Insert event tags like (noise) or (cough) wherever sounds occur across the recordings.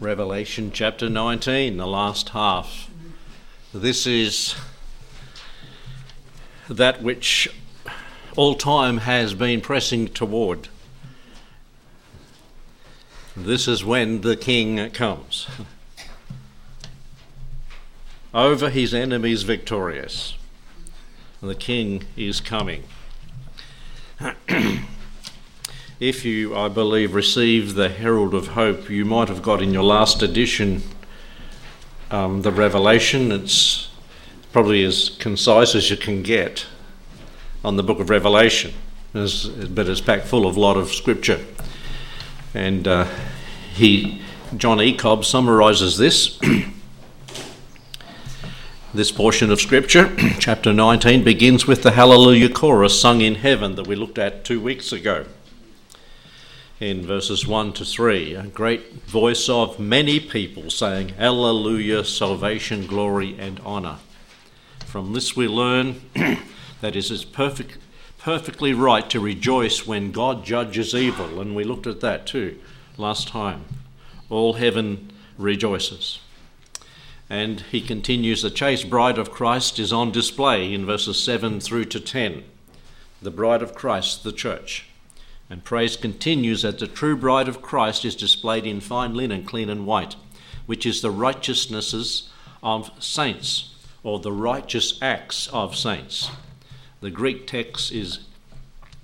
Revelation chapter 19, the last half. This is that which all time has been pressing toward. This is when the king comes. Over his enemies victorious. The king is coming. (clears throat) if you, I believe, received the Herald of Hope, you might have got in your last edition um, the Revelation. It's probably as concise as you can get on the book of Revelation, but it's packed full of a lot of scripture. And uh, he, John E. Cobb, summarises this. (clears throat) this portion of scripture, (clears throat) chapter 19, begins with the Hallelujah chorus sung in heaven that we looked at two weeks ago in verses 1 to 3. A great voice of many people saying, Alleluia, salvation, glory, and honour. From this we learn (clears throat) that it is perfect, perfectly right to rejoice when God judges evil, and we looked at that too last time. All heaven rejoices. And he continues, the chaste bride of Christ is on display in verses 7 through to 10. The bride of Christ, the church. And praise continues that the true bride of Christ is displayed in fine linen, clean and white, which is the righteousnesses of saints, or the righteous acts of saints. The Greek text is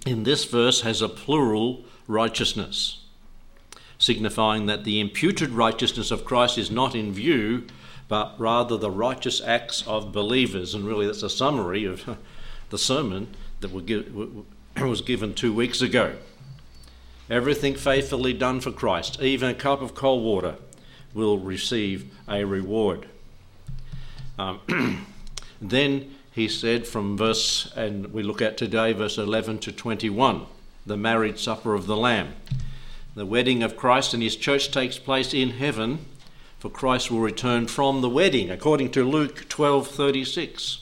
in this verse has a plural righteousness, signifying that the imputed righteousness of Christ is not in view, but rather the righteous acts of believers. And really, that's a summary of (laughs) the sermon that (clears throat) was given two weeks ago. Everything faithfully done for Christ, even a cup of cold water, will receive a reward. Um, (clears throat) then he said from verse, and we look at today, verse 11 to 21, the marriage supper of the Lamb. The wedding of Christ and his church takes place in heaven, for Christ will return from the wedding, according to Luke 12:36.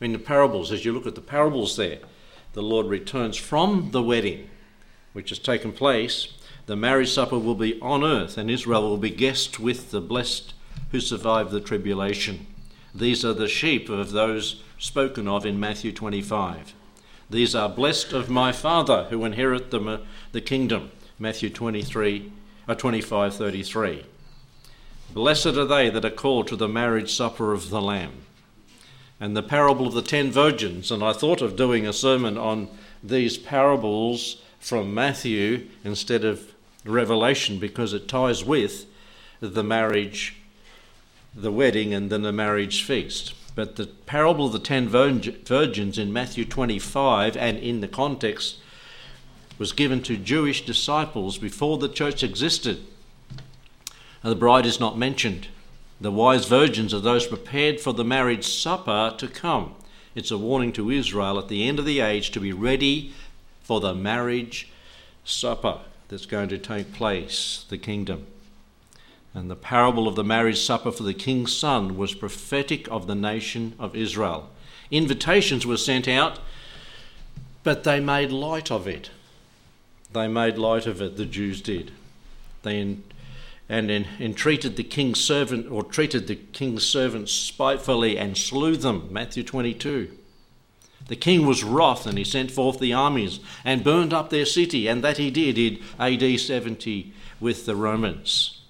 In the parables, as you look at the parables there, the Lord returns from the wedding which has taken place, the marriage supper will be on earth, and Israel will be guest with the blessed who survive the tribulation. These are the sheep of those spoken of in Matthew 25. These are blessed of my Father who inherit the, the kingdom. Matthew 23, uh, 25 33. Blessed are they that are called to the marriage supper of the Lamb. And the parable of the ten virgins, and I thought of doing a sermon on these parables from Matthew instead of Revelation because it ties with the marriage, the wedding, and then the marriage feast. But the parable of the ten virgins in Matthew 25 and in the context was given to Jewish disciples before the church existed. The bride is not mentioned. The wise virgins are those prepared for the marriage supper to come. It's a warning to Israel at the end of the age to be ready for the marriage supper that's going to take place, the kingdom. And the parable of the marriage supper for the king's son was prophetic of the nation of Israel. Invitations were sent out, but they made light of it. They made light of it, the Jews did. They and en- entreated the king's servant, or treated the king's servants spitefully and slew them. Matthew 22. The king was wroth and he sent forth the armies and burned up their city, and that he did in AD 70 with the Romans.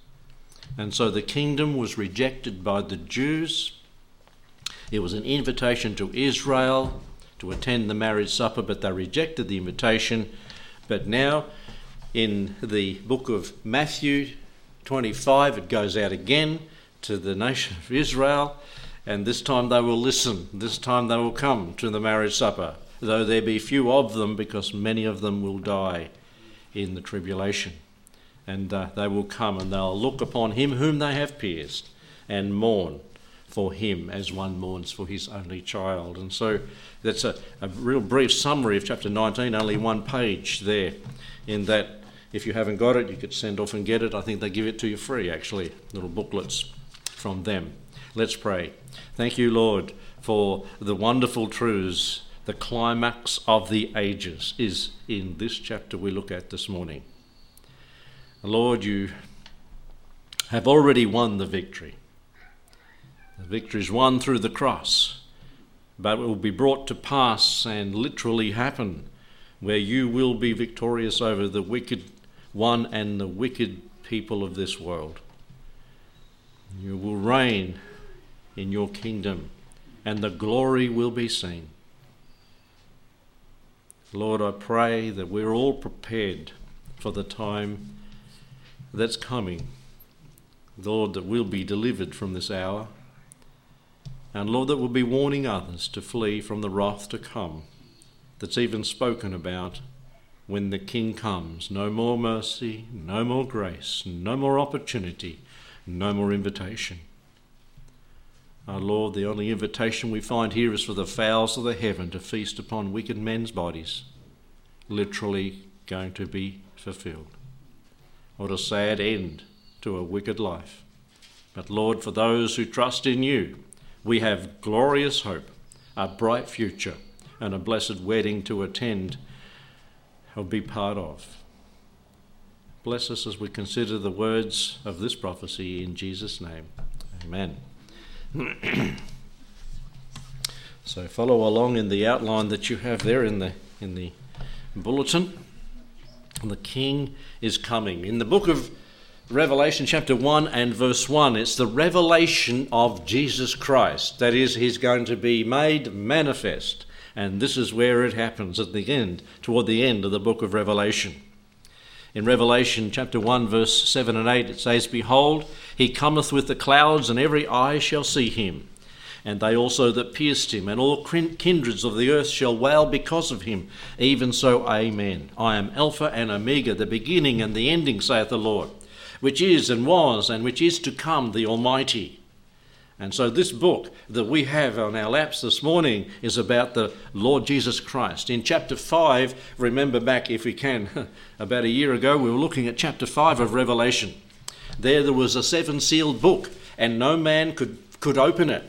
And so the kingdom was rejected by the Jews. It was an invitation to Israel to attend the marriage supper, but they rejected the invitation. But now, in the book of Matthew 25, it goes out again to the nation of Israel and this time they will listen, this time they will come to the marriage supper, though there be few of them, because many of them will die in the tribulation. And uh, they will come and they'll look upon him whom they have pierced and mourn for him as one mourns for his only child. And so that's a, a real brief summary of chapter 19, only one page there, in that if you haven't got it, you could send off and get it. I think they give it to you free, actually, little booklets from them. Let's pray. Thank you, Lord, for the wonderful truths. The climax of the ages is in this chapter we look at this morning. Lord, you have already won the victory. The victory is won through the cross, but it will be brought to pass and literally happen where you will be victorious over the wicked one and the wicked people of this world. You will reign in your kingdom, and the glory will be seen. Lord, I pray that we're all prepared for the time that's coming. Lord, that we'll be delivered from this hour. And Lord, that we'll be warning others to flee from the wrath to come that's even spoken about when the King comes. No more mercy, no more grace, no more opportunity, no more invitation. Our Lord, the only invitation we find here is for the fowls of the heaven to feast upon wicked men's bodies, literally going to be fulfilled. What a sad end to a wicked life. But Lord, for those who trust in you, we have glorious hope, a bright future, and a blessed wedding to attend or be part of. Bless us as we consider the words of this prophecy in Jesus' name. Amen. (coughs) so follow along in the outline that you have there in the in the bulletin. The king is coming. In the book of Revelation chapter 1 and verse 1, it's the revelation of Jesus Christ. That is, he's going to be made manifest. And this is where it happens at the end, toward the end of the book of Revelation. In Revelation chapter 1, verse 7 and 8, it says, Behold, he cometh with the clouds, and every eye shall see him. And they also that pierced him, and all kindreds of the earth shall wail because of him. Even so, Amen. I am Alpha and Omega, the beginning and the ending, saith the Lord, which is and was and which is to come, the Almighty. And so, this book that we have on our laps this morning is about the Lord Jesus Christ. In chapter 5, remember back, if we can, (laughs) about a year ago, we were looking at chapter 5 of Revelation. There, there was a seven sealed book, and no man could, could open it.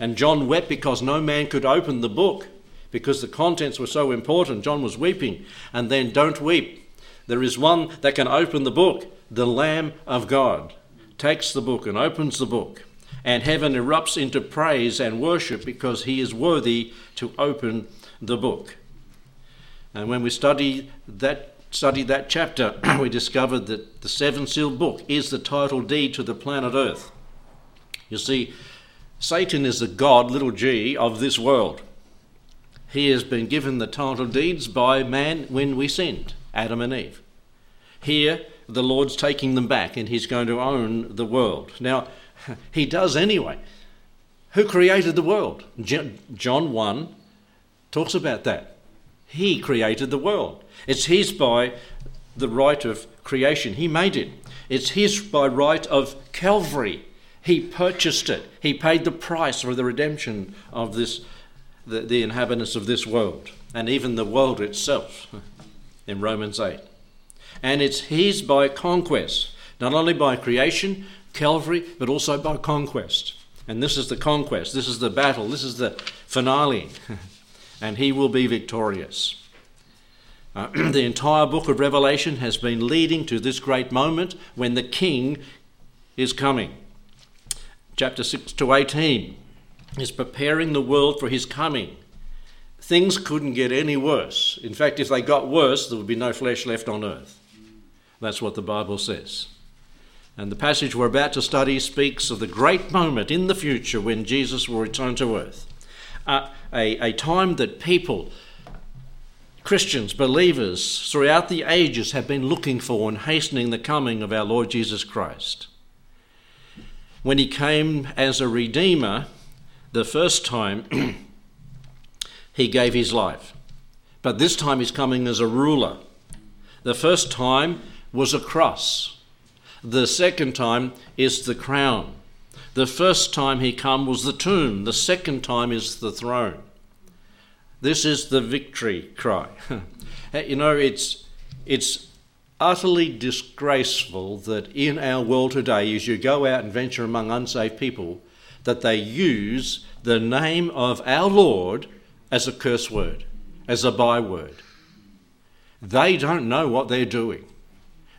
And John wept because no man could open the book because the contents were so important. John was weeping. And then, don't weep. There is one that can open the book, the Lamb of God. Takes the book and opens the book and heaven erupts into praise and worship because he is worthy to open the book. And when we study that studied that chapter, (clears throat) we discovered that the seven sealed book is the title deed to the planet Earth. You see, Satan is the God, little g, of this world. He has been given the title deeds by man when we sinned, Adam and Eve. Here, the Lord's taking them back and he's going to own the world. Now, (laughs) he does anyway. Who created the world? John 1 talks about that. He created the world. It's his by the right of creation. He made it. It's his by right of Calvary. He purchased it. He paid the price for the redemption of this, the, the inhabitants of this world, and even the world itself (laughs) in Romans 8. And it's his by conquest, not only by creation, Calvary, but also by conquest. And this is the conquest, this is the battle, this is the finale. (laughs) and he will be victorious. Uh, (clears throat) the entire book of Revelation has been leading to this great moment when the king is coming. Chapter 6 to 18 is preparing the world for his coming. Things couldn't get any worse. In fact, if they got worse, there would be no flesh left on earth. That's what the Bible says. And the passage we're about to study speaks of the great moment in the future when Jesus will return to earth. Uh, a, a time that people, Christians, believers throughout the ages have been looking for and hastening the coming of our Lord Jesus Christ. When he came as a redeemer the first time, (clears throat) he gave his life. But this time he's coming as a ruler. The first time was a cross. The second time is the crown. The first time he come was the tomb. The second time is the throne. This is the victory cry. (laughs) you know, it's it's utterly disgraceful that in our world today, as you go out and venture among unsaved people, that they use the name of our Lord as a curse word, as a byword. They don't know what they're doing.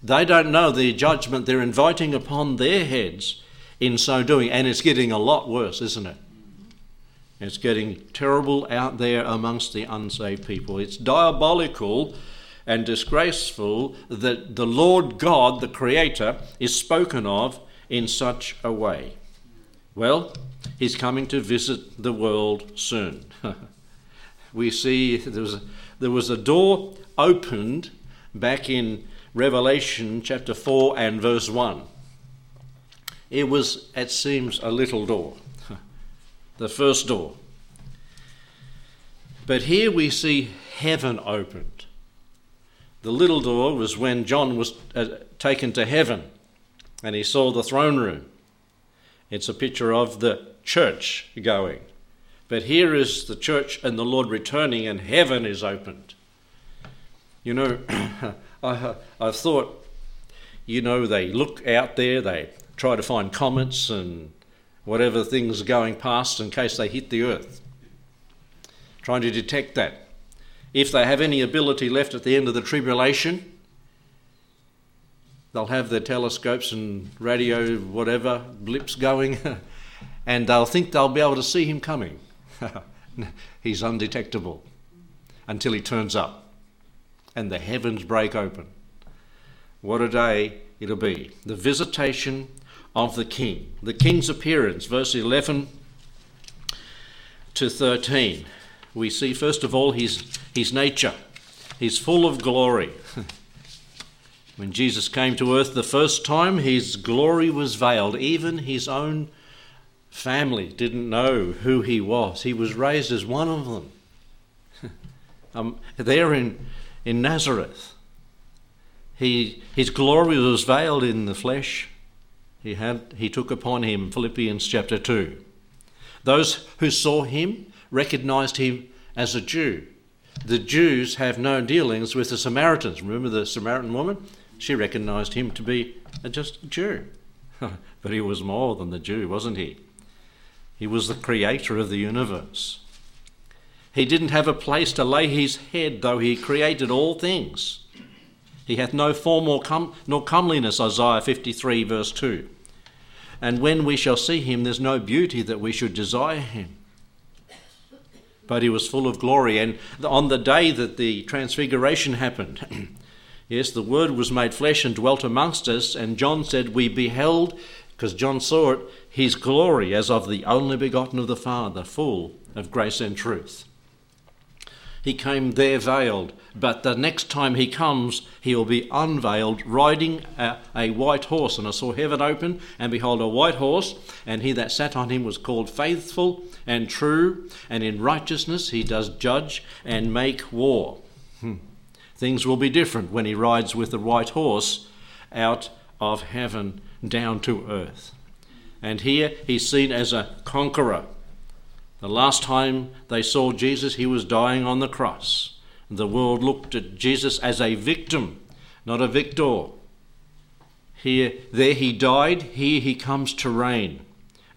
They don't know the judgment they're inviting upon their heads in so doing, and it's getting a lot worse, isn't it? It's getting terrible out there amongst the unsaved people. It's diabolical and disgraceful that the Lord God, the Creator, is spoken of in such a way. Well, He's coming to visit the world soon. (laughs) we see there was, a, there was a door opened back in Revelation chapter 4 and verse 1. It was, it seems, a little door, (laughs) the first door. But here we see heaven opened. The little door was when John was uh, taken to heaven and he saw the throne room. It's a picture of the church going. But here is the church and the Lord returning, and heaven is opened. You know, (clears throat) I, I thought, you know, they look out there, they try to find comets and whatever things are going past in case they hit the earth, trying to detect that. If they have any ability left at the end of the tribulation, they'll have their telescopes and radio, whatever, blips going, (laughs) and they'll think they'll be able to see him coming. (laughs) He's undetectable until he turns up and the heavens break open. What a day it'll be. The visitation of the king. The king's appearance, verse 11 to 13. We see, first of all, his, his nature. He's full of glory. (laughs) when Jesus came to earth the first time, his glory was veiled. Even his own family didn't know who he was. He was raised as one of them. (laughs) um, there in, in Nazareth, he, his glory was veiled in the flesh. He, had, he took upon him, Philippians chapter 2. Those who saw him recognized him as a Jew. The Jews have no dealings with the Samaritans. Remember the Samaritan woman? She recognized him to be just a Jew. (laughs) but he was more than the Jew, wasn't he? He was the creator of the universe. He didn't have a place to lay his head, though he created all things. He hath no form or com- nor comeliness, Isaiah 53, verse 2. And when we shall see him, there's no beauty that we should desire him. But he was full of glory. And on the day that the transfiguration happened, (clears throat) yes, the Word was made flesh and dwelt amongst us. And John said, We beheld because John saw it, his glory as of the only begotten of the Father, full of grace and truth. He came there veiled, but the next time he comes, he will be unveiled, riding a, a, white horse. And I saw heaven open, and behold, a white horse, and he that sat on him was called faithful and true, and in righteousness he does judge and make war. Hmm. Things will be different when he rides with the white horse out of heaven down to earth. And here he's seen as a conqueror. The last time they saw Jesus, he was dying on the cross. The world looked at Jesus as a victim, not a victor. Here, there he died, here he comes to reign.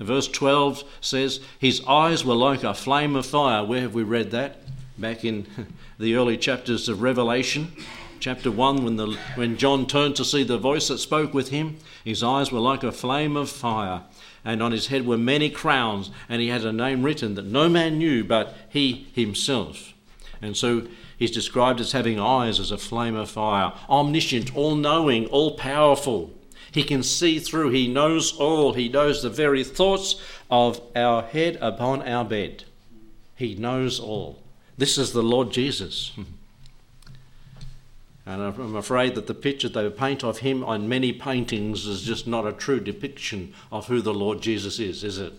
Verse 12 says, His eyes were like a flame of fire. Where have we read that? Back in (laughs) the early chapters of Revelation chapter 1, when, the, when John turned to see the voice that spoke with him, his eyes were like a flame of fire, and on his head were many crowns, and he had a name written that no man knew but he himself. And so he's described as having eyes as a flame of fire, omniscient, all knowing, all powerful. He can see through, he knows all, he knows the very thoughts of our head upon our bed. He knows all. This is the Lord Jesus. (laughs) And I'm afraid that the picture they paint of him on many paintings is just not a true depiction of who the Lord Jesus is, is it?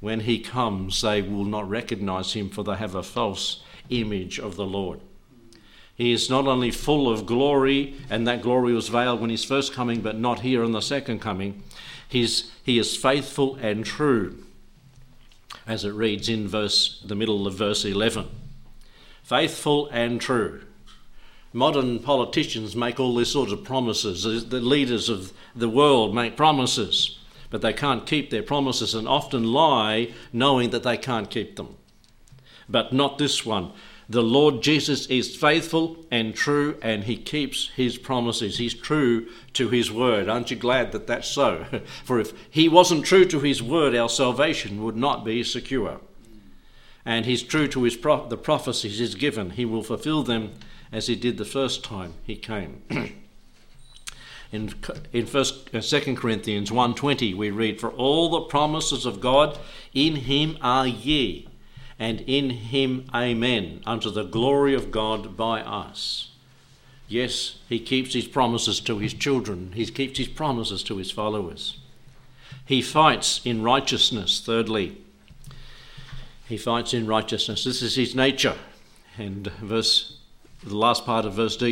When he comes, they will not recognize him, for they have a false image of the Lord. He is not only full of glory, and that glory was veiled when he's first coming, but not here in the second coming. He's, he is faithful and true, as it reads in verse, the middle of verse 11 faithful and true. Modern politicians make all these sorts of promises. The leaders of the world make promises, but they can't keep their promises and often lie knowing that they can't keep them. But not this one. The Lord Jesus is faithful and true, and he keeps his promises. He's true to his word. Aren't you glad that that's so? (laughs) For if he wasn't true to his word, our salvation would not be secure. And he's true to his pro- the prophecies he's given. He will fulfill them as he did the first time he came. (clears throat) in in first uh, second corinthians 1.20 we read for all the promises of god in him are ye and in him amen, unto the glory of God by us. Yes, he keeps his promises to his children, he keeps his promises to his followers. He fights in righteousness, thirdly. He fights in righteousness. This is his nature. And verse, the last part of verse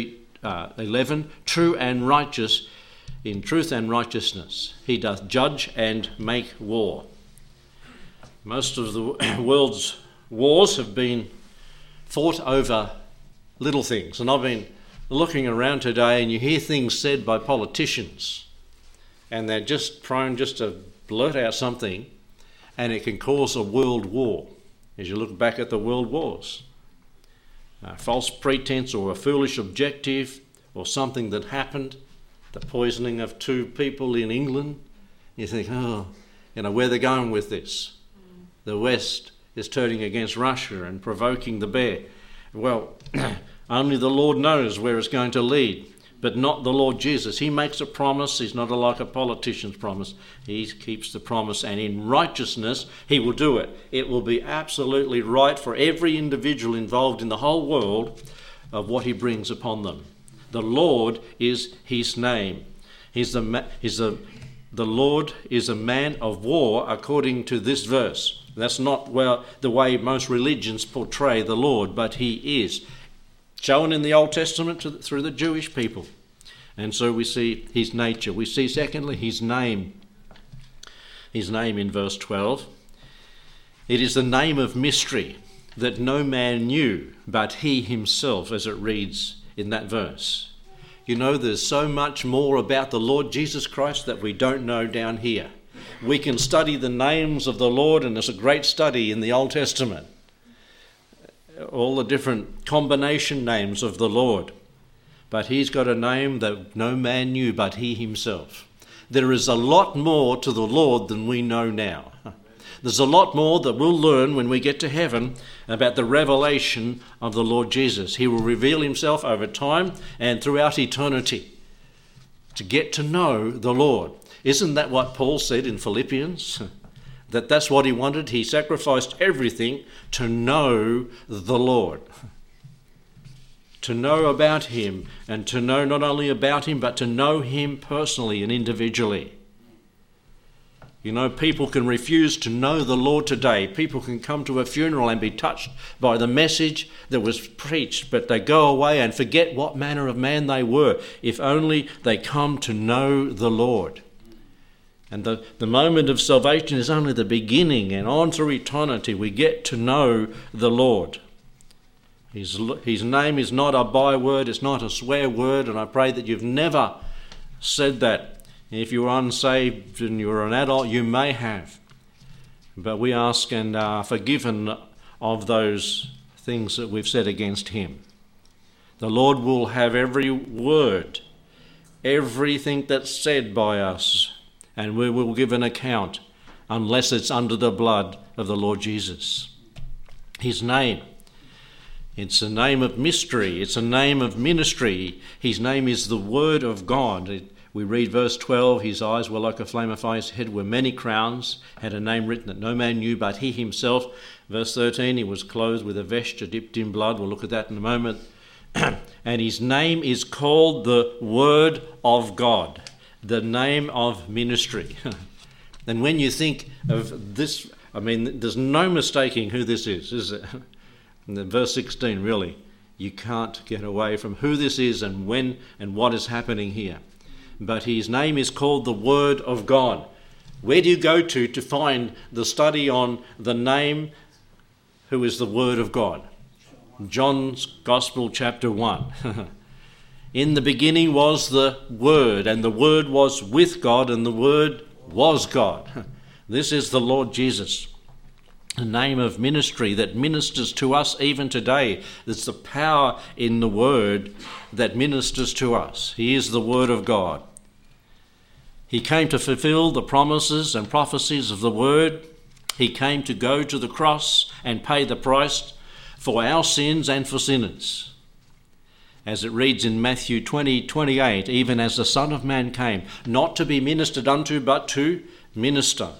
uh, 11 true and righteous in truth and righteousness. He doth judge and make war. Most of the (coughs) world's wars have been fought over little things. And I've been looking around today and you hear things said by politicians and they're just prone just to blurt out something and it can cause a world war as you look back at the world wars. A false pretense or a foolish objective or something that happened, the poisoning of two people in England, you think, oh, you know, where they're going with this. The West is turning against Russia and provoking the bear. Well, (clears throat) only the Lord knows where it's going to lead, but not the Lord Jesus. He makes a promise, he's not like a politician's promise. He keeps the promise, and in righteousness, he will do it. It will be absolutely right for every individual involved in the whole world of what he brings upon them. The Lord is his name. He's the, he's the, the Lord is a man of war according to this verse. That's not well, the way most religions portray the Lord, but He is. Shown in the Old Testament the, through the Jewish people. And so we see His nature. We see, secondly, His name. His name in verse 12. It is the name of mystery that no man knew but He Himself, as it reads in that verse. You know, there's so much more about the Lord Jesus Christ that we don't know down here we can study the names of the Lord, and there's a great study in the Old Testament. All the different combination names of the Lord. But he's got a name that no man knew but he himself. There is a lot more to the Lord than we know now. There's a lot more that we'll learn when we get to heaven about the revelation of the Lord Jesus. He will reveal himself over time and throughout eternity to get to know the Lord. Isn't that what Paul said in Philippians? (laughs) that that's what he wanted. He sacrificed everything to know the Lord. To know about him and to know not only about him, but to know him personally and individually. You know, people can refuse to know the Lord today. People can come to a funeral and be touched by the message that was preached, but they go away and forget what manner of man they were, if only they come to know the Lord. And the, the moment of salvation is only the beginning, and on through eternity we get to know the Lord. His, his name is not a byword, it's not a swear word, and I pray that you've never said that. If you're unsaved and you're an adult, you may have. But we ask and are forgiven of those things that we've said against him. The Lord will have every word, everything that's said by us and we will give an account unless it's under the blood of the Lord Jesus. His name. It's a name of mystery. It's a name of ministry. His name is the Word of God. We read verse 12 His eyes were like a flame of fire, his head were many crowns, had a name written that no man knew but he himself. Verse 13 He was clothed with a vesture dipped in blood. We'll look at that in a moment. (clears throat) and his name is called the Word of God the name of ministry. (laughs) and when you think of this, I mean, there's no mistaking who this is, is it? (laughs) verse 16, really, you can't get away from who this is and when and what is happening here. But his name is called the Word of God. Where do you go to to find the study on the name who is the Word of God? John's Gospel, chapter 1. (laughs) In the beginning was the Word, and the Word was with God, and the Word was God. (laughs) This is the Lord Jesus. a name of ministry that ministers to us even today. There's the power in the Word that ministers to us. He is the Word of God. He came to fulfill the promises and prophecies of the Word. He came to go to the cross and pay the price for our sins and for sinners. As it reads in Matthew 20 28, even as the Son of Man came, not to be ministered unto, but to minister.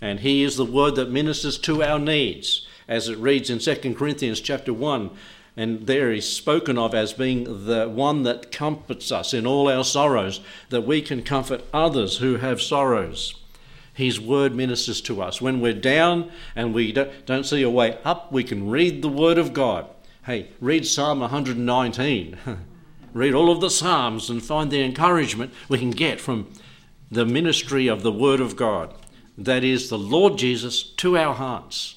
And he is the word that ministers to our needs as it reads in 2 corinthians chapter 1 and there he's spoken of as being the one that comforts us in all our sorrows that we can comfort others who have sorrows. His word ministers to us. When we're down and we don't see a way up we can read the word of god hey read psalm 119 (laughs) read all of the psalms and find the encouragement we can get from the ministry of the word of god that is the Lord Jesus, to our hearts.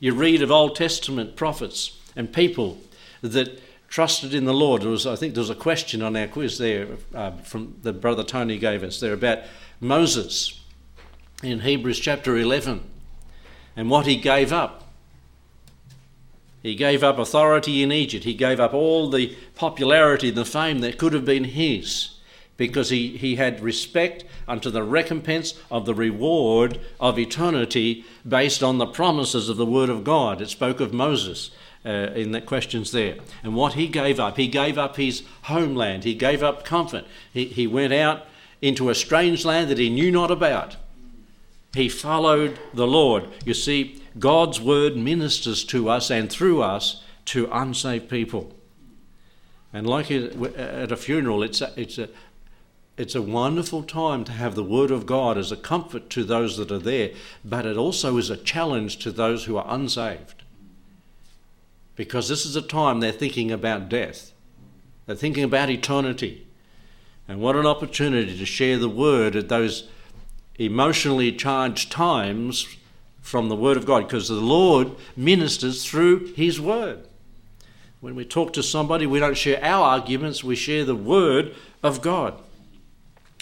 You read of Old Testament prophets and people that trusted in the Lord. Was, I think there was a question on our quiz there uh, from the brother Tony gave us there about Moses in Hebrews chapter 11 and what he gave up. He gave up authority in Egypt. He gave up all the popularity the fame that could have been his because he, he had respect unto the recompense of the reward of eternity based on the promises of the Word of God. It spoke of Moses uh, in the questions there. And what he gave up, he gave up his homeland, he gave up comfort. He, he went out into a strange land that he knew not about. He followed the Lord. You see, God's Word ministers to us and through us to unsaved people. And like at a funeral, it's a, it's a, it's a wonderful time to have the Word of God as a comfort to those that are there, but it also is a challenge to those who are unsaved. Because this is a time they're thinking about death, they're thinking about eternity. And what an opportunity to share the Word at those emotionally charged times from the Word of God, because the Lord ministers through His Word. When we talk to somebody, we don't share our arguments, we share the Word of God.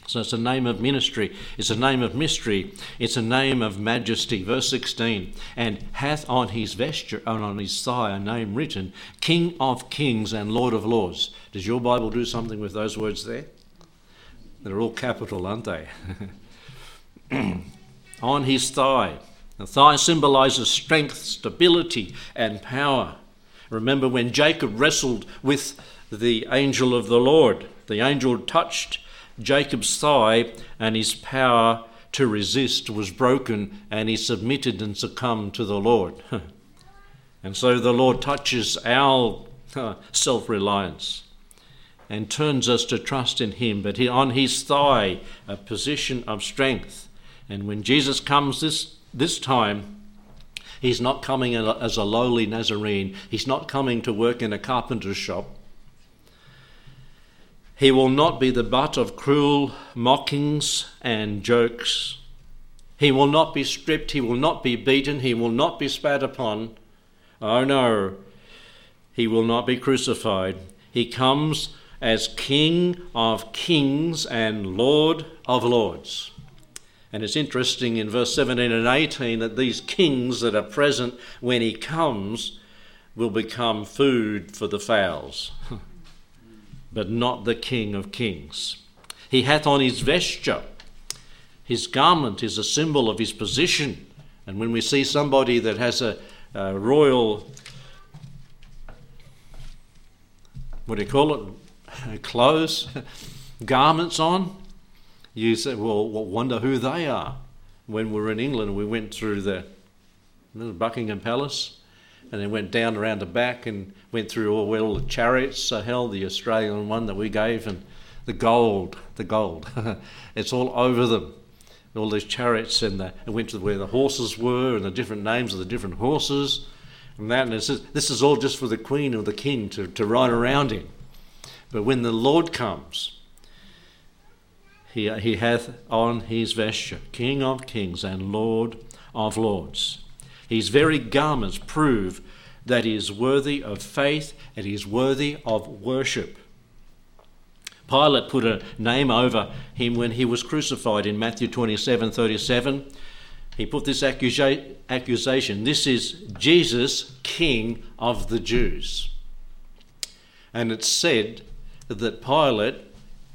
So it's a name of ministry, it's a name of mystery, it's a name of majesty. Verse 16, and hath on his vesture and on his thigh a name written, King of kings and Lord of lords. Does your Bible do something with those words there? They're all capital, aren't they? (laughs) on his thigh. The thigh symbolizes strength, stability, and power. Remember when Jacob wrestled with the angel of the Lord, the angel touched Jacob's thigh and his power to resist was broken, and he submitted and succumbed to the Lord. (laughs) and so the Lord touches our self reliance and turns us to trust in him, but He, on his thigh, a position of strength. And when Jesus comes this, this time, he's not coming as a lowly Nazarene, he's not coming to work in a carpenter's shop. He will not be the butt of cruel mockings and jokes. He will not be stripped. He will not be beaten. He will not be spat upon. Oh no, he will not be crucified. He comes as King of kings and Lord of lords. And it's interesting in verse 17 and 18 that these kings that are present when he comes will become food for the fowls. (laughs) but not the King of kings. He hath on his vesture. His garment is a symbol of his position. And when we see somebody that has a, a royal, what do you call it, (laughs) clothes, (laughs) garments on, you say, well, wonder who they are. When we were in England, we went through the, Buckingham Palace and then went down around the back and went through all all the chariots are held, the Australian one that we gave, and the gold, the gold. (laughs) it's all over them. All these chariots and, the, and went to where the horses were and the different names of the different horses and that. And it says, this is all just for the queen or the king to, to ride around in. But when the Lord comes, he, he hath on his vesture, King of kings and Lord of lords. His very garments prove that he is worthy of faith and he is worthy of worship. Pilate put a name over him when he was crucified in Matthew 27 37. he put this accusa- accusation this is Jesus, King of the Jews. And it's said that Pilate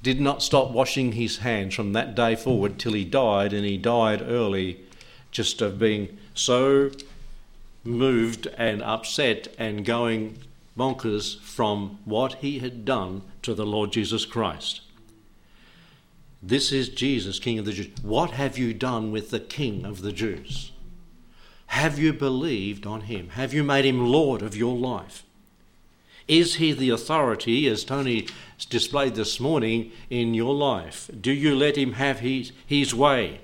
did not stop washing his hands from that day forward till he died, and he died early just of being so moved and upset and going bonkers from what he had done to the Lord Jesus Christ. This is Jesus, King of the Jews. What have you done with the King of the Jews? Have you believed on him? Have you made him Lord of your life? Is he the authority, as Tony displayed this morning, in your life? Do you let him have his, his way?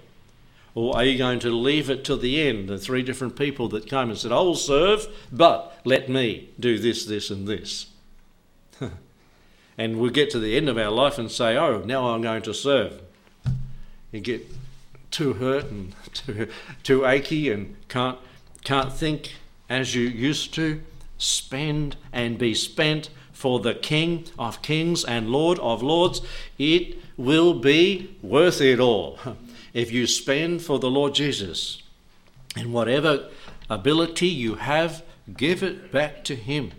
Or are you going to leave it till the end? The three different people that came and said, I will serve, but let me do this, this, and this. (laughs) and we'll get to the end of our life and say, Oh, now I'm going to serve. You get too hurt and (laughs) too, too achy and can't, can't think as you used to. Spend and be spent for the King of kings and Lord of lords. It will be worth it all (laughs) if you spend for the Lord Jesus. And whatever ability you have, give it back to Him.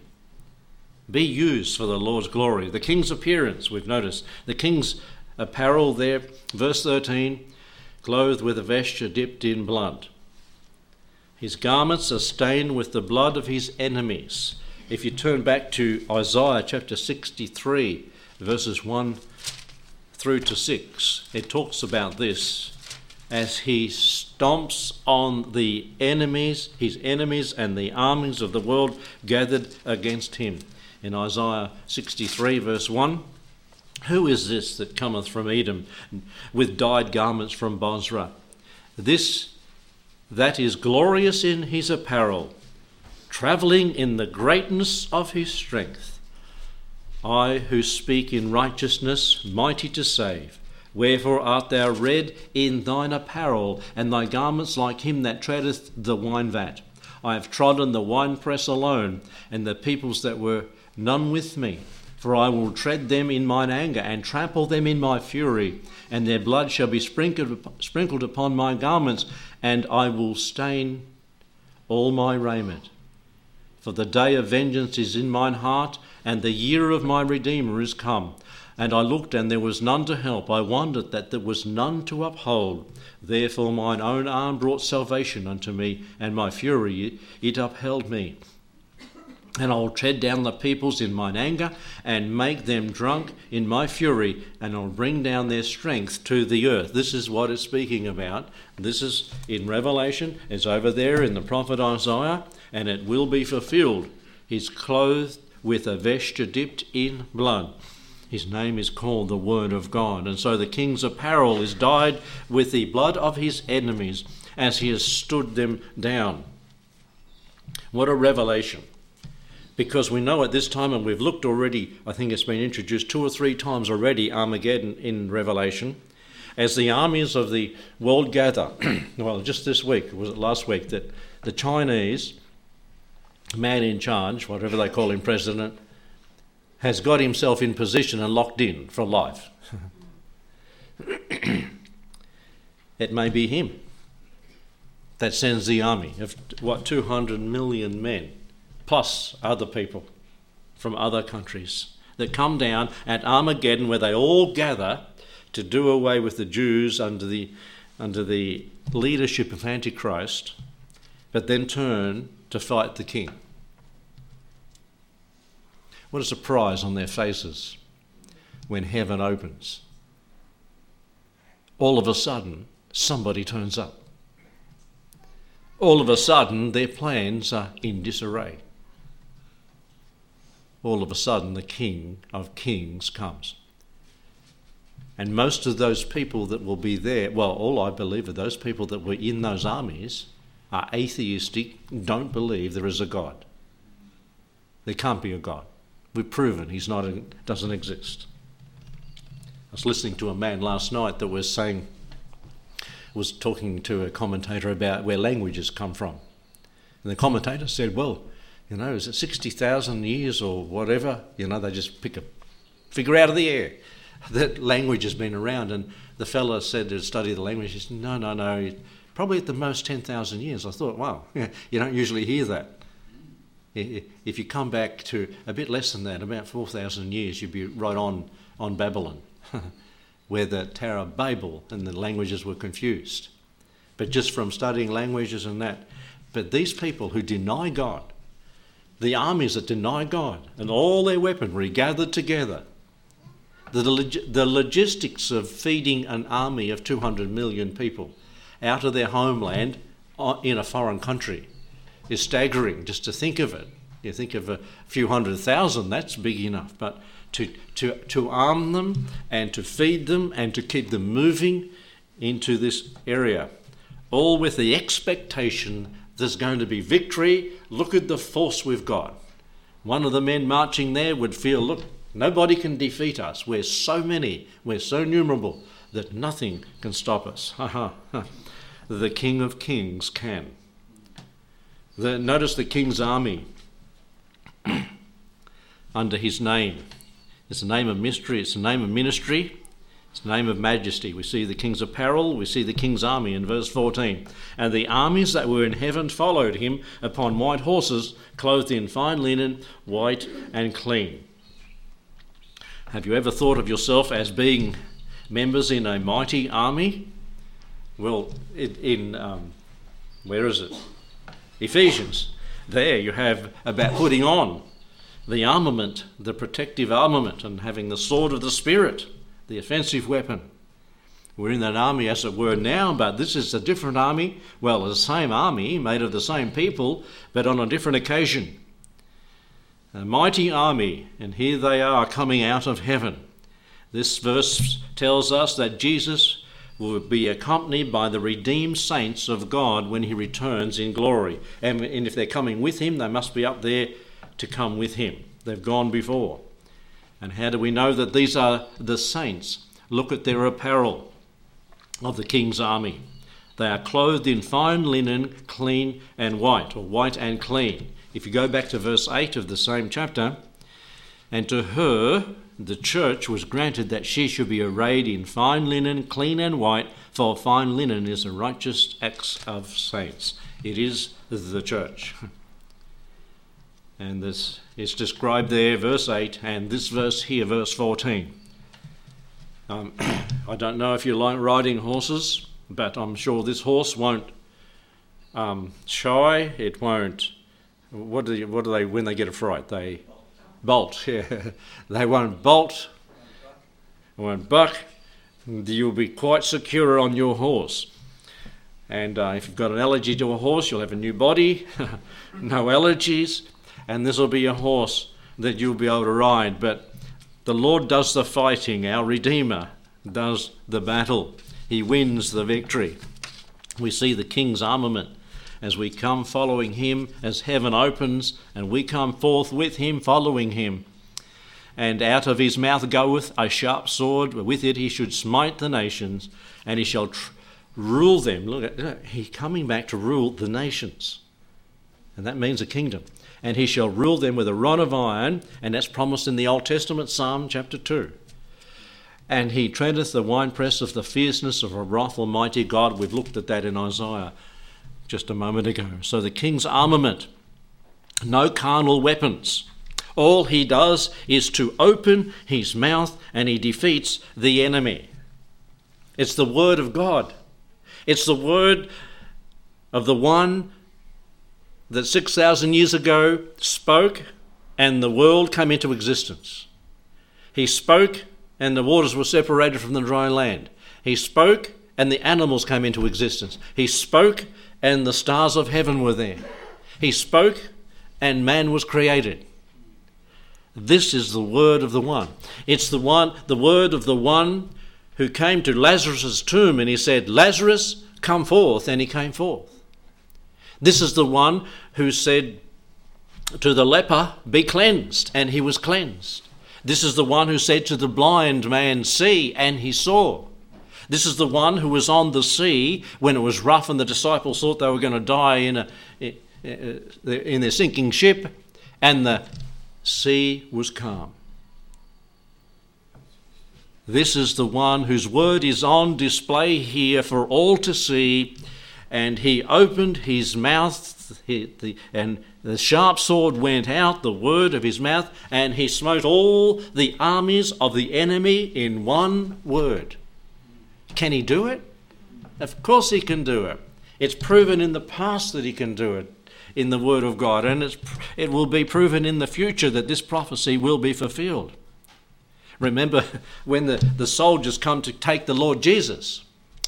Be used for the Lord's glory. The king's appearance, we've noticed. The king's apparel there, verse 13, clothed with a vesture dipped in blood. His garments are stained with the blood of his enemies. If you turn back to Isaiah chapter 63, verses 1 through to 6, it talks about this as he stomps on the enemies, his enemies, and the armies of the world gathered against him. In Isaiah 63, verse 1, who is this that cometh from Edom with dyed garments from Bozrah? This that is glorious in his apparel, travelling in the greatness of his strength. I who speak in righteousness, mighty to save. Wherefore art thou red in thine apparel, and thy garments like him that treadeth the wine vat? I have trodden the winepress alone, and the peoples that were none with me. For I will tread them in mine anger, and trample them in my fury, and their blood shall be sprinkled, sprinkled upon my garments, and I will stain all my raiment. For the day of vengeance is in mine heart, and the year of my Redeemer is come. And I looked, and there was none to help. I wondered that there was none to uphold. Therefore mine own arm brought salvation unto me, and my fury it upheld me. And I will tread down the peoples in mine anger, and make them drunk in my fury, and I'll bring down their strength to the earth. This is what it's speaking about. This is in Revelation, it's over there in the prophet Isaiah, and it will be fulfilled. He's clothed with a vesture dipped in blood. His name is called the Word of God. And so the king's apparel is dyed with the blood of his enemies as he has stood them down. What a revelation. Because we know at this time, and we've looked already, I think it's been introduced two or three times already, Armageddon in Revelation. As the armies of the world gather, (clears throat) well, just this week, was it last week, that the Chinese man in charge, whatever they call him, president, has got himself in position and locked in for life. (clears throat) it may be him that sends the army of what 200 million men plus other people from other countries that come down at Armageddon where they all gather to do away with the Jews under the under the leadership of Antichrist but then turn to fight the king what a surprise on their faces when heaven opens. All of a sudden, somebody turns up. All of a sudden, their plans are in disarray. All of a sudden, the King of Kings comes. And most of those people that will be there, well, all I believe are those people that were in those armies are atheistic, don't believe there is a God. There can't be a God. We've proven he's not doesn't exist. I was listening to a man last night that was saying, was talking to a commentator about where languages come from. And the commentator said, well, you know, is it 60,000 years or whatever? You know, they just pick a figure out of the air (laughs) that language has been around. And the fellow said to study the language, he said, no, no, no, probably at the most 10,000 years. I thought, wow, (laughs) you don't usually hear that. If you come back to a bit less than that, about 4,000 years, you'd be right on, on Babylon, (laughs) where the Tower of Babel and the languages were confused. But just from studying languages and that, but these people who deny God, the armies that deny God, and all their weaponry gathered together, the, log- the logistics of feeding an army of 200 million people out of their homeland uh, in a foreign country is staggering just to think of it. You think of a few hundred thousand, that's big enough. But to, to, to arm them and to feed them and to keep them moving into this area, all with the expectation there's going to be victory. Look at the force we've got. One of the men marching there would feel, look, nobody can defeat us. We're so many, we're so numerable that nothing can stop us. (laughs) the King of Kings can. The, notice the king's army (clears throat) under his name. It's a name of mystery, it's a name of ministry, it's the name of majesty. We see the king's apparel, we see the king's army in verse 14. And the armies that were in heaven followed him upon white horses, clothed in fine linen, white and clean. Have you ever thought of yourself as being members in a mighty army? Well, in, um, where is it? Ephesians. There you have about putting on the armament, the protective armament, and having the sword of the Spirit, the offensive weapon. We're in that army, as it were, now, but this is a different army. Well, the same army, made of the same people, but on a different occasion. A mighty army, and here they are coming out of heaven. This verse tells us that Jesus will be accompanied by the redeemed saints of God when he returns in glory. And, if they're coming with him, they must be up there to come with him. They've gone before. And how do we know that these are the saints? Look at their apparel of the king's army. They are clothed in fine linen, clean and white, or white and clean. If you go back to verse 8 of the same chapter, and to her, the church was granted that she should be arrayed in fine linen, clean and white, for fine linen is the righteous acts of saints. It is the church. (laughs) And this is described there, verse 8, and this verse here, verse 14. Um, (clears throat) I don't know if you like riding horses, but I'm sure this horse won't um, shy. It won't. What do, you, what do they when they get a fright? They bolt. (laughs) Yeah. they won't bolt, won't buck. You'll be quite secure on your horse. And uh, if you've got an allergy to a horse, you'll have a new body, (laughs) no allergies, and this will be a horse that you'll be able to ride. But the Lord does the fighting, our Redeemer does the battle, He wins the victory. We see the king's armament as we come following him, as heaven opens, and we come forth with him, following him. And out of his mouth goeth a sharp sword, with it he should smite the nations, and he shall tr- rule them. Look, at, he's coming back to rule the nations. And that means a kingdom. And he shall rule them with a rod of iron, and that's promised in the Old Testament, Psalm chapter 2 and he treadeth the winepress of the fierceness of a wrathful mighty God. We've looked at that in Isaiah just a moment ago. So the king's armament, no carnal weapons. All he does is to open his mouth and he defeats the enemy. It's the word of God. It's the word of the one that 6,000 years ago spoke and the world came into existence. He spoke and the waters were separated from the dry land. He spoke and the animals came into existence. He spoke and the stars of heaven were there. He spoke, and man was created. This is the word of the one. It's the one, the word of the one who came to Lazarus's tomb and he said, Lazarus, come forth, and he came forth. This is the one who said to the leper, Be cleansed, and he was cleansed. This is the one who said to the blind man, See, and he saw. This is the one who was on the sea when it was rough and the disciples thought they were going to die in, a, in their sinking ship, and the sea was calm. This is the one whose word is on display here for all to see, and he opened his mouth, and the sharp sword went out, the word of his mouth, and he smote all the armies of the enemy in one word. Can he do it? Of course he can do it. It's proven in the past that he can do it in the Word of God, and it will be proven in the future that this prophecy will be fulfilled. Remember (laughs) when the, the soldiers come to take the Lord Jesus,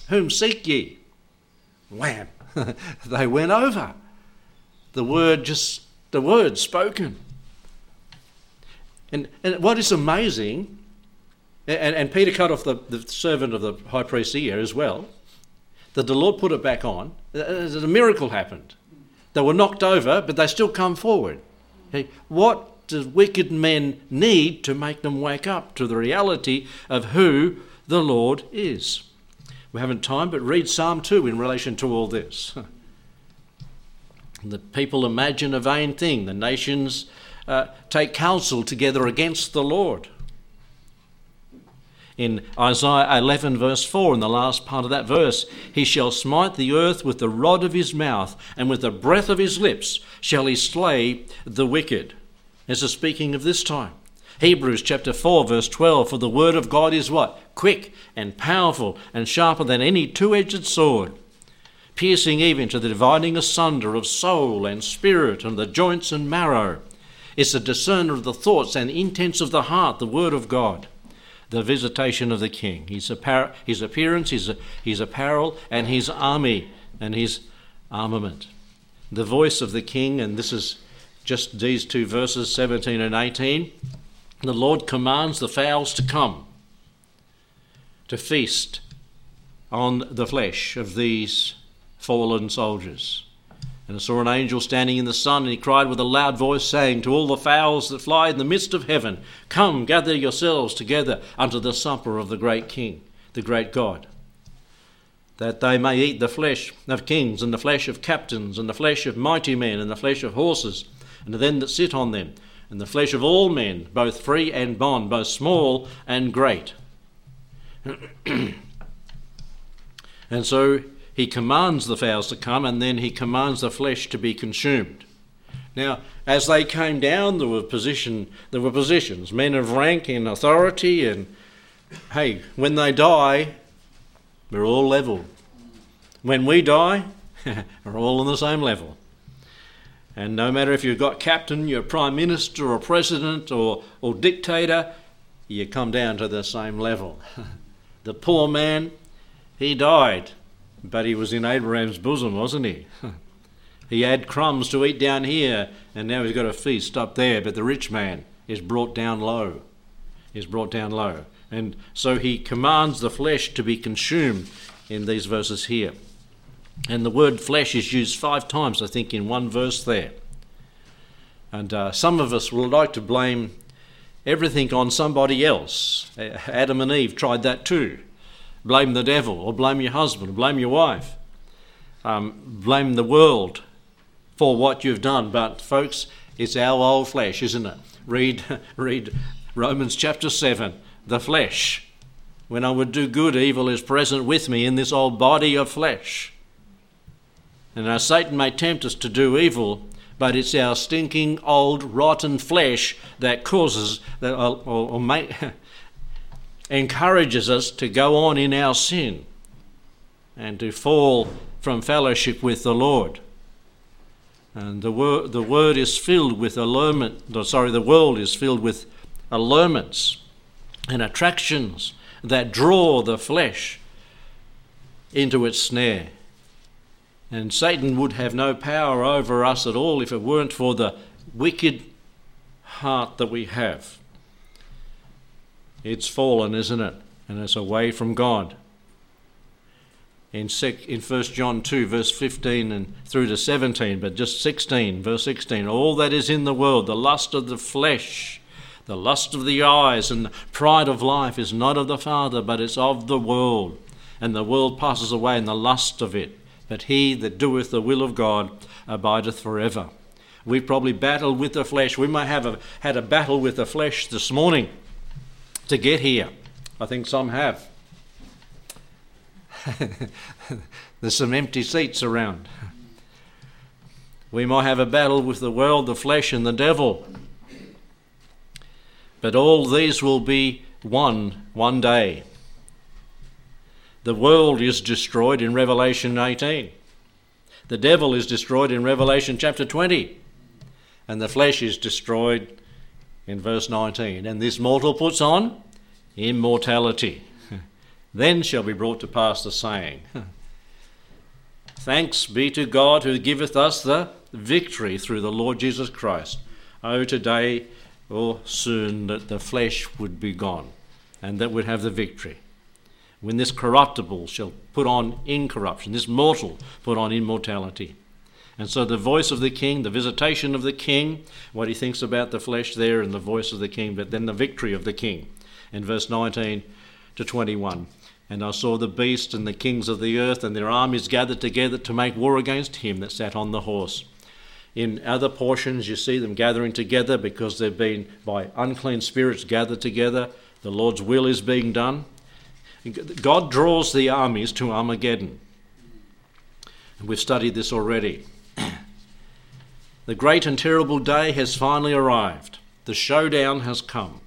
whom seek ye? Wham! (laughs) they went over. The word just, the word spoken. And, and what is amazing, and, and Peter cut off the, the servant of the high priest's ear as well, that the Lord put it back on, a miracle happened. They were knocked over, but they still come forward. What do wicked men need to make them wake up to the reality of who the Lord is? We haven't time, but read Psalm 2 in relation to all this. the people imagine a vain thing, the nations uh, take counsel together against the Lord in Isaiah 11, verse 4, in the last part of that verse, He shall smite the earth with the rod of his mouth, and with the breath of his lips shall he slay the wicked. This is speaking of this time. Hebrews chapter 4, verse 12, for the word of God is what? Quick and powerful and sharper than any two edged sword, piercing even to the dividing asunder of soul and spirit and the joints and marrow. It's a discerner of the thoughts and intents of the heart, the word of God the visitation of the king, his, appar- his appearance, his, his apparel, and his army and his armament. The voice of the king, and this is just these two verses 17 and 18. The Lord commands the fowls to come to feast on the flesh of these fallen soldiers. And I saw an angel standing in the sun, and he cried with a loud voice, saying to all the fowls that fly in the midst of heaven, Come, gather yourselves together unto the supper of the great King, the great God, that they may eat the flesh of kings, and the flesh of captains, and the flesh of mighty men, and the flesh of horses, and of them that sit on them, and the flesh of all men, both free and bond, both small and great. (clears throat) and so he commands the fowls to come and then he commands the flesh to be consumed. Now, as they came down, there were position, there were positions, men of rank and authority, and hey, when they die, we're all level. When we die, (laughs) we're all on the same level. And no matter if you've got captain, you're prime minister, or president, or, or dictator, you come down to the same level. (laughs) the poor man, he died but he was in Abraham's bosom, wasn't he? (laughs) he had crumbs to eat down here, and now he's got a feast up there. But the rich man is brought down low. Is brought down low. And so he commands the flesh to be consumed in these verses here. And the word flesh is used five times, I think, in one verse there. And uh, some of us would like to blame everything on somebody else. Adam and Eve tried that too blame the devil, or blame your husband, or blame your wife, um, blame the world for what you've done. But, folks, it's our old flesh, isn't it? Read, (laughs) read Romans chapter 7 the flesh. When I would do good, evil is present with me in this old body of flesh. And now Satan may tempt us to do evil, but it's our stinking, old, rotten flesh that causes, that, or, or, (laughs) encourages us to go on in our sin and to fall from fellowship with the Lord. And the word, the word is filled with allurement, sorry, the world is filled with allurements and attractions that draw the flesh into its snare. And Satan would have no power over us at all if it weren't for the wicked heart that we have. It's fallen, isn't it? And it's away from God. In, sec, in 1 John 2, verse 15 and through to 17, but just 16, verse 16, all that is in the world, the lust of the flesh, the lust of the eyes, and the pride of life is not of the Father, but it's of the world. And the world passes away in the lust of it. But he that doeth the will of God abideth forever. We've probably battled with the flesh. We may have a, had a battle with the flesh this morning to get here. I think some have. (laughs) There's some empty seats around. We might have a battle with the world, the flesh, and the devil. But all these will be won one day. The world is destroyed in Revelation 18. The devil is destroyed in Revelation chapter 20. And the flesh is destroyed in verse 19. And this mortal puts on immortality. (laughs) then shall be brought to pass the saying (laughs) Thanks be to God who giveth us the victory through the Lord Jesus Christ. Oh, today or soon that the flesh would be gone and that would have the victory. When this corruptible shall put on incorruption, this mortal put on immortality. And so the voice of the king, the visitation of the king, what he thinks about the flesh there, and the voice of the king, but then the victory of the king. In verse 19 to 21. And I saw the beast and the kings of the earth and their armies gathered together to make war against him that sat on the horse. In other portions, you see them gathering together because they've been by unclean spirits gathered together. The Lord's will is being done. God draws the armies to Armageddon. And we've studied this already. (clears throat) the great and terrible day has finally arrived. The showdown has come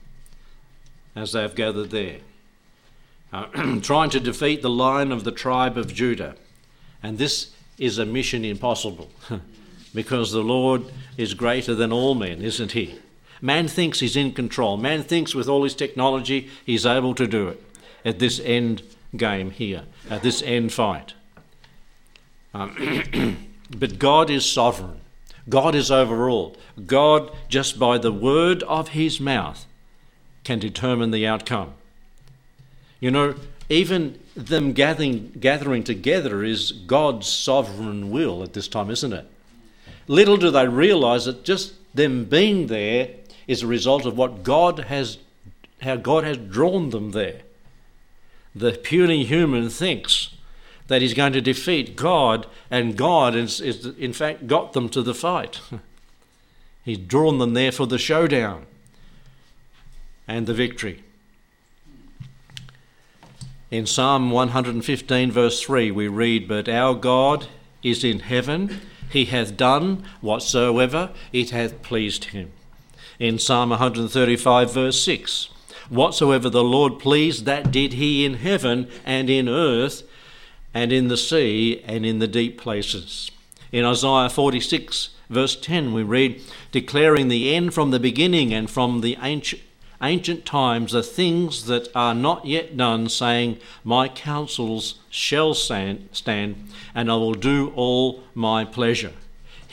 as they have gathered there uh, (clears throat) trying to defeat the line of the tribe of Judah. And this is a mission impossible (laughs) because the Lord is greater than all men, isn't he? Man thinks he's in control. Man thinks with all his technology he's able to do it at this end game here, at this end fight. Um, (clears throat) but God is sovereign. God is over all. God, just by the word of his mouth, can determine the outcome. You know, even them gathering, gathering together is God's sovereign will at this time, isn't it? Little do they realize that just them being there is a result of what God has, how God has drawn them there. The puny human thinks that he's going to defeat God, and God is, is in fact got them to the fight. (laughs) he's drawn them there for the showdown and the victory. In Psalm 115, verse 3, we read, But our God is in heaven, he hath done whatsoever it hath pleased him. In Psalm 135, verse 6, Whatsoever the Lord pleased, that did he in heaven and in earth and in the sea and in the deep places. In Isaiah 46, verse 10, we read, Declaring the end from the beginning and from the ancient ancient times the things that are not yet done, saying, My counsels shall stand, stand and I will do all my pleasure.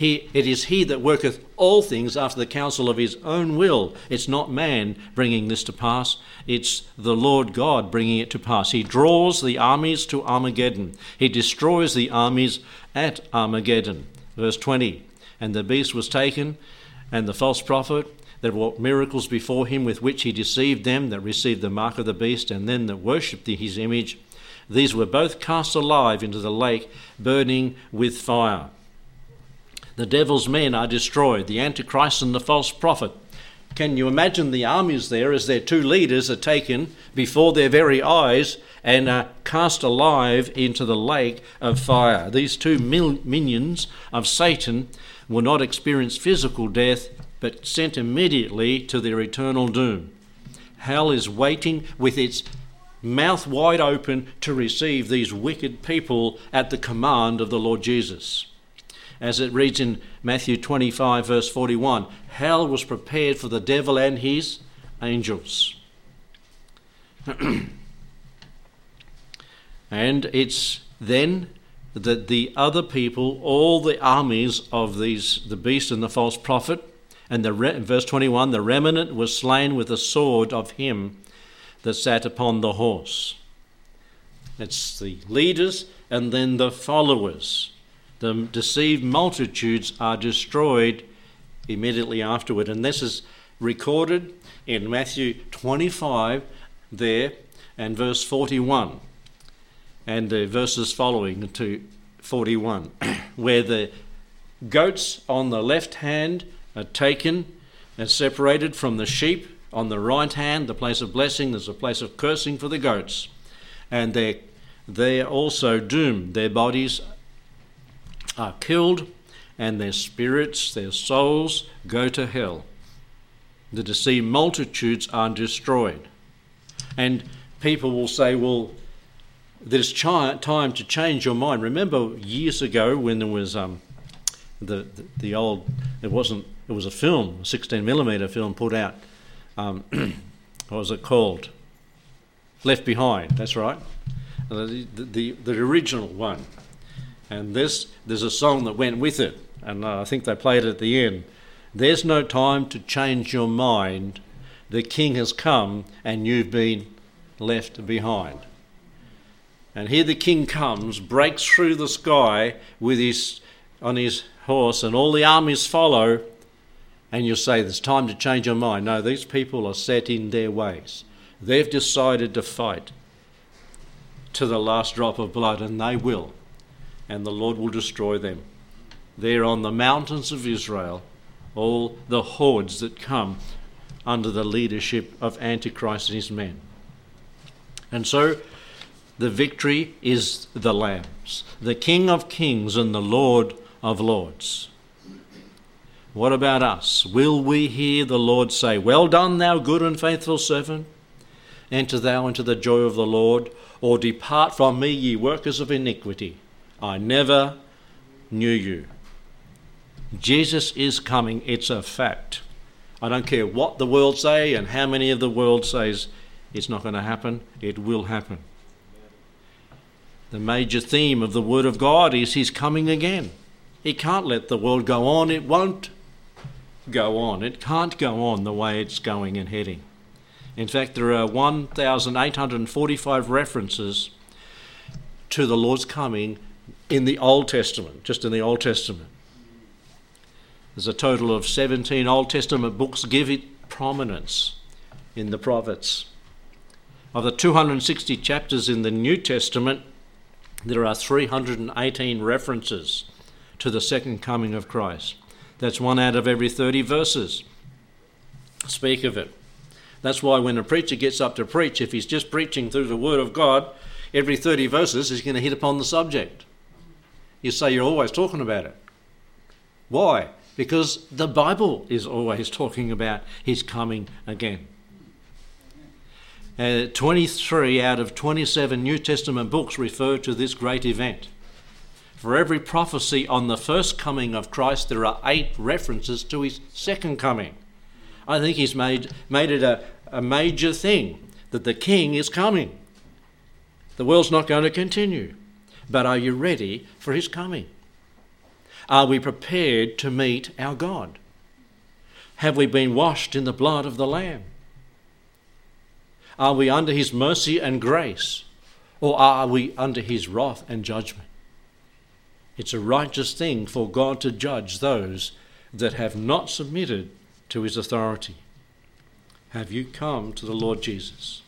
He, it is he that worketh all things after the counsel of his own will. It's not man bringing this to pass, it's the Lord God bringing it to pass. He draws the armies to Armageddon, he destroys the armies at Armageddon. Verse 20 And the beast was taken, and the false prophet, that wrought miracles before him with which he deceived them that received the mark of the beast and then that worshipped his image. These were both cast alive into the lake, burning with fire. The devil's men are destroyed, the Antichrist and the false prophet. Can you imagine the armies there as their two leaders are taken before their very eyes and are cast alive into the lake of fire? These two minions of Satan will not experience physical death, but sent immediately to their eternal doom. Hell is waiting with its mouth wide open to receive these wicked people at the command of the Lord Jesus. As it reads in Matthew 25, verse 41, hell was prepared for the devil and his angels. (clears throat) and it's then that the other people, all the armies of these, the beast and the false prophet, and the verse 21 the remnant was slain with the sword of him that sat upon the horse. It's the leaders and then the followers. The deceived multitudes are destroyed immediately afterward. And this is recorded in Matthew 25 there and verse 41 and the verses following to 41, (clears throat) where the goats on the left hand are taken and separated from the sheep. On the right hand, the place of blessing, there's a place of cursing for the goats. And their, they are also doomed. Their bodies are killed, and their spirits, their souls, go to hell. The deceived multitudes are destroyed. And people will say, well, there's time to change your mind. Remember years ago when there was um, the, the, the old, it wasn't, it was a film, a 16 millimeter film put out. Um, (clears throat) what was it called? Left Behind. That's right, the, the, the original one. And this there's a song that went with it, and I think they played it at the end. There's no time to change your mind. The King has come, and you've been left behind. And here the king comes, breaks through the sky with his on his horse, and all the armies follow. And you say, There's time to change your mind. No, these people are set in their ways. They've decided to fight to the last drop of blood, and they will. And the Lord will destroy them. There on the mountains of Israel, all the hordes that come under the leadership of Antichrist and his men. And so the victory is the Lamb's, the King of kings and the Lord of lords. What about us? Will we hear the Lord say, Well done, thou good and faithful servant? Enter thou into the joy of the Lord, or depart from me, ye workers of iniquity. I never knew you. Jesus is coming, it's a fact. I don't care what the world say and how many of the world says it's not going to happen, it will happen. The major theme of the Word of God is He's coming again. He can't let the world go on, it won't go on. It can't go on the way it's going and heading. In fact, there are 1,845 references to the Lord's coming in the Old Testament, just in the Old Testament. There's a total of 17 Old Testament books give it prominence in the prophets. Of the 260 chapters in the New Testament, there are 318 references to the second coming of Christ. That's one out of every 30 verses. Speak of it. That's why when a preacher gets up to preach, if he's just preaching through the Word of God, every 30 verses he's going to hit upon the subject. You say you're always talking about it. Why? Because the Bible is always (laughs) talking about his coming again. Uh, 23 out of 27 New Testament books refer to this great event. For every prophecy on the first coming of Christ, there are eight references to his second coming. I think he's made, made it a, a major thing that the king is coming. The world's not going to continue. But are you ready for his coming? Are we prepared to meet our God? Have we been washed in the blood of the Lamb? Are we under his mercy and grace? Or are we under his wrath and judgment? It's a righteous thing for God to judge those that have not submitted to his authority. Have you come to the Lord Jesus?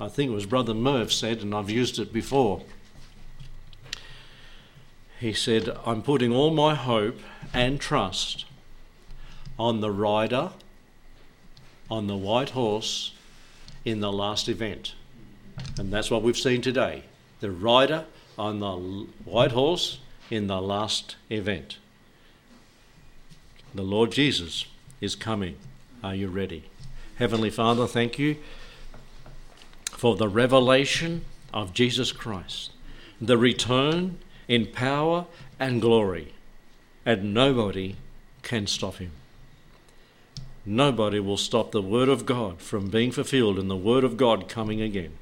I think it was Brother Merv said, and I've used it before. He said, I'm putting all my hope and trust on the rider on the white horse in the last event. And that's what we've seen today. The rider on the white horse in the last event. The Lord Jesus is coming. Are you ready? Heavenly Father, thank you for the revelation of Jesus Christ, the return in power and glory, and nobody can stop him. Nobody will stop the Word of God from being fulfilled and the Word of God coming again.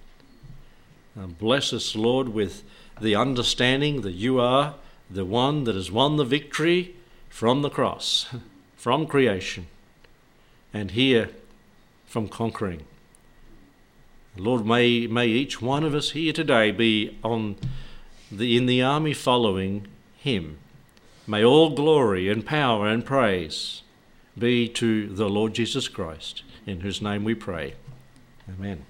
Now bless us, Lord, with the understanding that you are the one that has won the victory from the cross, (laughs) from creation, and here from conquering. Lord, may, may each one of us here today be on the, in the army following him. May all glory and power and praise be to the Lord Jesus Christ, in whose name we pray. Amen.